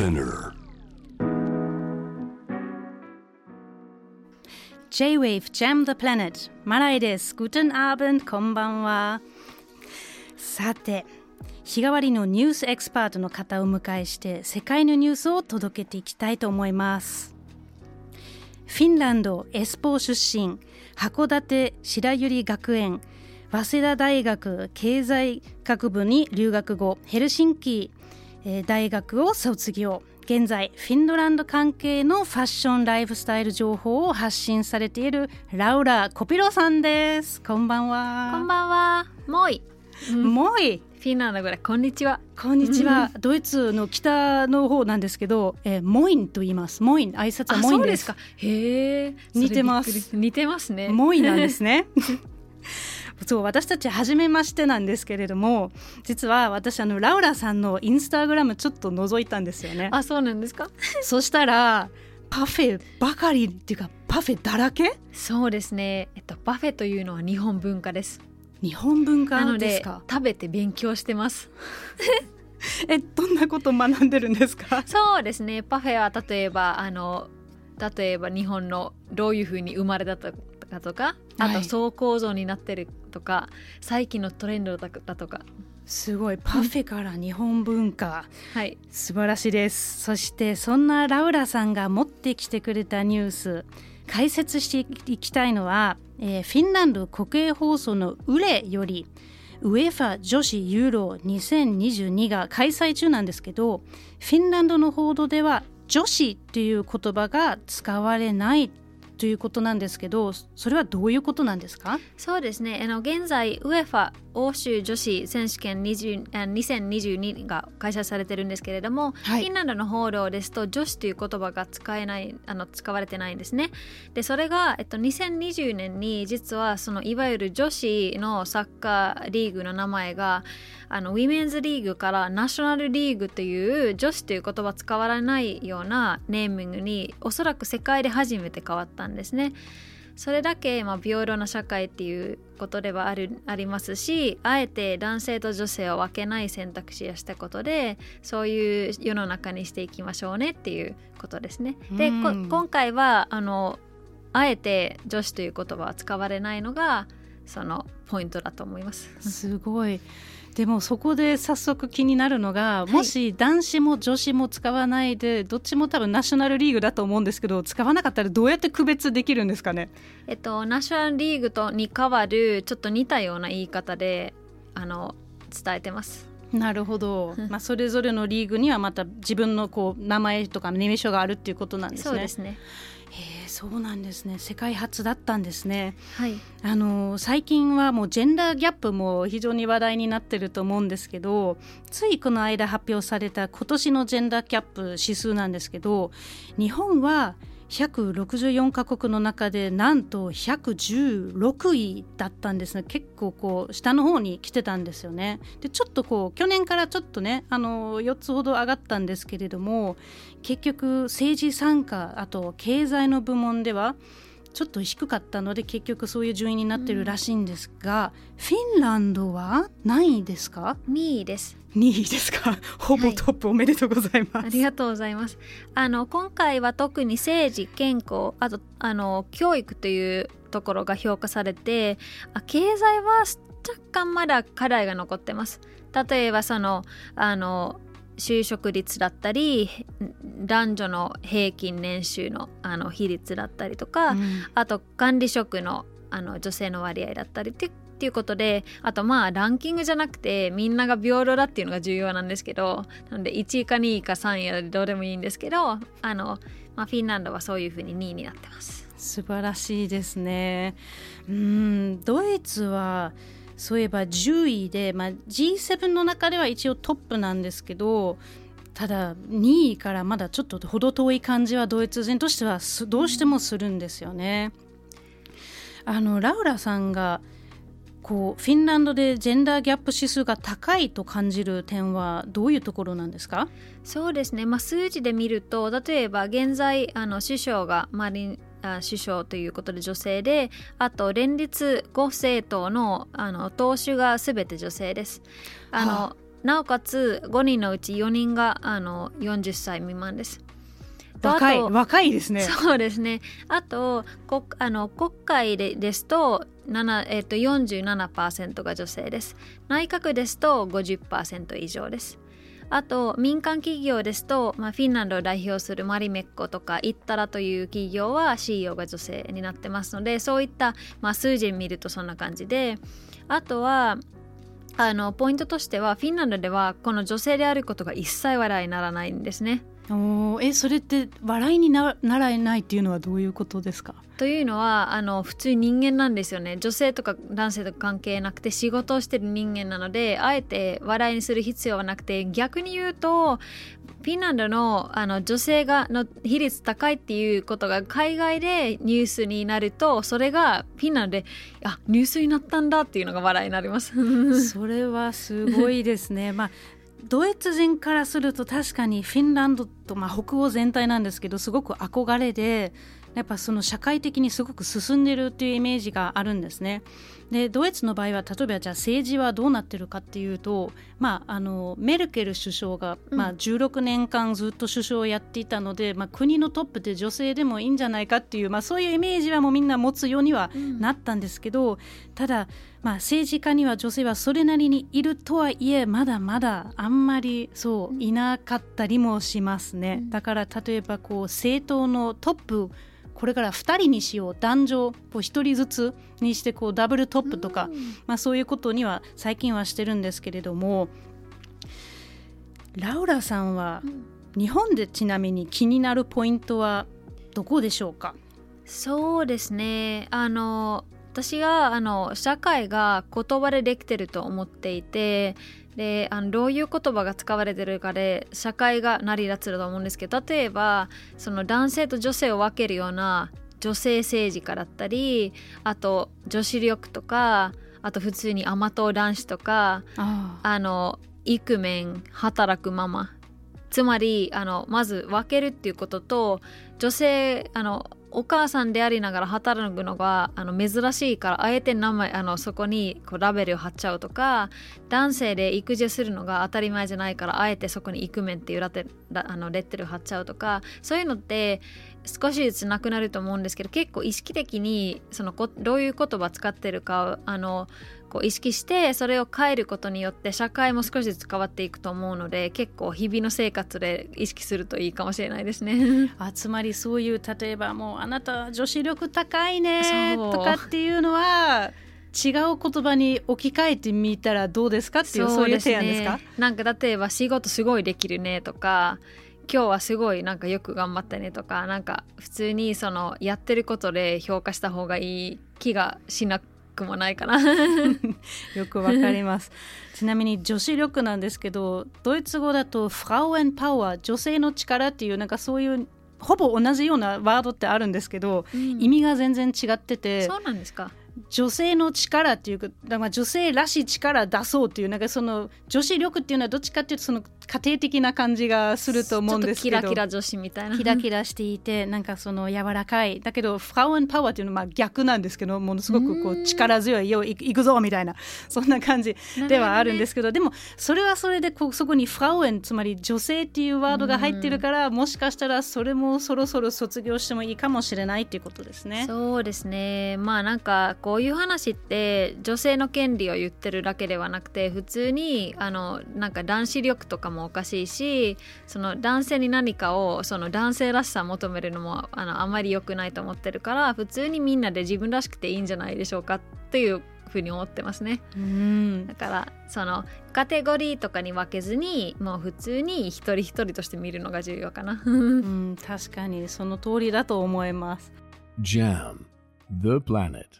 Spinner. J-Wave Jam the Planet. マライです Guten Abend こんばんはさて日替わりのニュースエキスパートの方を迎えして世界のニュースを届けていきたいと思います。フィンランドエスポー出身。函館白百合学園。早稲田大学経済学部に留学後ヘルシンキ大学を卒業現在フィンランド関係のファッションライフスタイル情報を発信されているラウラ・コピロさんです。こんばんは。こんばんは。もい、もい。フィンランド語でこんにちは。こんにちは、ドイツの北の方なんですけど、えー、モインと言います。モイン。挨拶はモインです。か。へえ似てます。似てますね。モインなんですね そう私たち初めましてなんですけれども実は私あのラウラさんのインスタグラムちょっと覗いたんですよね。あそうなんですか？そしたらパフェばかりっていうかパフェだらけ？そうですね。えっとパフェというのは日本文化です。日本文化ですか？食べて勉強してます。えどんなこと学んでるんですか？そうですね。パフェは例えばあの例えば日本のどういうふうに生まれたとかとかあと層構造になってるとか、はい、最近のトレンドだとか。すごい。パフェから日本文化、はい、素晴らしいです。そしてそんなラウラさんが持ってきてくれたニュース。解説していきたいのは、えー、フィンランド国営放送のウレよりウェファ女子ユーロ2022が開催中なんですけどフィンランドの報道では女子っていう言葉が使われないということなんですけどそれはどういうことなんですか？そうですね。あの現在 UEFA 欧州女子選手権2022が開催されてるんですけれども、はい、フィンランドの報道ですと女子という言葉が使えないあの使われてないんですねでそれが、えっと、2020年に実はそのいわゆる女子のサッカーリーグの名前があのウィメンズリーグからナショナルリーグという女子という言葉使われないようなネーミングにおそらく世界で初めて変わったんですね。それだけ、まあ、平等な社会っていうことではあるありますしあえて男性と女性を分けない選択肢をしたことでそういう世の中にしていきましょうねっていうことですね。で今回はあのあえて女子という言葉は使われないのがそのポイントだと思います。すごいでもそこで早速気になるのが、もし男子も女子も使わないでどっちも多分ナショナルリーグだと思うんですけど使わなかったらどうやって区別できるんですかね？えっとナショナルリーグとに代わるちょっと似たような言い方であの伝えてます。なるほど、まあ、それぞれのリーグにはまた自分のこう名前とか名称があるっていうことなんですね。そうですね。へえそうなんですね。世界初だったんですね、はい、あの最近はもうジェンダーギャップも非常に話題になってると思うんですけどついこの間発表された今年のジェンダーギャップ指数なんですけど日本は164カ国の中でなんと116位だったんですね。結構こう下の方に来てたんですよね。でちょっとこう去年からちょっとねあの4つほど上がったんですけれども結局政治参加あと経済の部門ではちょっと低かったので結局そういう順位になってるらしいんですが、うん、フィンランドは何位ですか？2位です。2位ですか？ほぼトップ、はい、おめでとうございます。ありがとうございます。あの今回は特に政治健康あとあの教育というところが評価されてあ経済は若干まだ課題が残ってます。例えばそのあの就職率だったり男女の平均年収のあの比率だったりとか、うん、あと管理職のあの女性の割合だったりってっていうことであとまあランキングじゃなくてみんなが平等だっていうのが重要なんですけどなので1位か2位か3位やどうでもいいんですけどあの、まあ、フィンランドはそういうふうに2位になってます。素晴らしいですね。うんドイツはそういえば10位で、まあ、G7 の中では一応トップなんですけどただ2位からまだちょっと程遠い感じはドイツ人としてはどうしてもするんですよね。あのラウラさんがこうフィンランドでジェンダーギャップ指数が高いと感じる点はどういうところなんですか？そうですね、まあ、数字で見ると例えば現在あの首相がマリン首相ということで女性であと連立5政党のあの党首が全て女性です。あの、はあなおかつ5人のうち4人があの40歳未満です。若い若いですね。そうですね。あと国あの国会でですと7、えっと、47%が女性です。内閣ですと50%以上です。あと民間企業ですと、まあ、フィンランドを代表するマリメッコとかイッタラという企業は CEO が女性になってますのでそういった、まあ、数字見るとそんな感じであとはあのポイントとしてはフィンランドではこの女性であることが一切笑いにならないんですね。おえそれって笑いにならないっていうのはどういうことですか？というのはあの普通人間なんですよね。女性とか男性とか関係なくて仕事をしてる人間なのであえて笑いにする必要はなくて逆に言うとフィンランドのあの女性がの比率高いっていうことが海外でニュースになるとそれがフィンランドであニュースになったんだっていうのが笑いになります。それはすごいですね。まあドイツ人からすると確かにフィンランドと、まあ、北欧全体なんですけどすごく憧れでやっぱその社会的にすごく進んでるっていうイメージがあるんですね。でドイツの場合は例えばじゃあ政治はどうなってるかっていうと、まあ、あのメルケル首相が、まあ、16年間ずっと首相をやっていたので、うん、まあ、国のトップで女性でもいいんじゃないかっていう、まあ、そういうイメージはもうみんな持つようにはなったんですけど、うん、ただ、まあ、政治家には女性はそれなりにいるとはいえまだまだあんまりそういなかったりもしますね。うん、だから例えばこう政党のトップこれから2人にしよう。男女を1人ずつにしてこうダブルトップとか、まあ、そういうことには最近はしてるんですけれどもラウラさんは日本でちなみに気になるポイントはどこでしょうか？そうですね。あの私はあの社会が言葉でできてると思っていてであのどういう言葉が使われてるかで社会が成り立つと思うんですけど例えばその男性と女性を分けるような女性政治家だったりあと女子力とかあと普通に甘党男子とかあのイクメン働くママ。つまりあのまず分けるっていうことと女性あのお母さんでありながら働くのがあの珍しいからあえて名前あのそこにこうラベルを貼っちゃうとか男性で育児するのが当たり前じゃないからあえてそこにイクメンっていうラテあのレッテル貼っちゃうとかそういうのって少しずつなくなると思うんですけど結構意識的にそのどういう言葉使ってるかあのこう意識してそれを変えることによって社会も少しずつ変わっていくと思うので結構日々の生活で意識するといいかもしれないですね。あつまりそういう例えばもうあなた女子力高いねとかっていうのは違う言葉に置き換えてみたらどうですかっていうそういう提案ですか？なんか例えば仕事すごいできるねとか今日はすごいなんかよく頑張ったねとかなんか普通にそのやってることで評価した方がいい気がしなくもないかな。よくわかります。ちなみに女子力なんですけどドイツ語だとフラウエンパワー女性の力っていうなんかそういうほぼ同じようなワードってあるんですけど、うん、意味が全然違ってて。そうなんですか女性の力っていうかだから女性らしい力出そうっていうなんかその女子力っていうのはどっちかっていうとその家庭的な感じがすると思うんですけど。キラキラ女子みたいな。キラキラしていてなんかその柔らかい。だけどフラウンパワーっていうのはまあ逆なんですけどものすごくこう力強いよいくぞみたいな。そんな感じではあるんですけど、ね、でもそれはそれでこうそこにフラウエンつまり女性っていうワードが入ってるからもしかしたらそれもそろそろ卒業してもいいかもしれないっていうことですね。そうですね。まあなんかこういう話って女性の権利を言ってるだけではなくて普通にあのなんか男子力とかももおかしいしその男性に何かをその男性らしさ求めるのもあのあまり良くないと思ってるから普通にみんなで自分らしくていいんじゃないでしょうかっていうふうに思ってますね。うんだからそのカテゴリーとかに分けずにもう普通に一人一人として見るのが重要かな。うん確かにその通りだと思います。JAM The Planet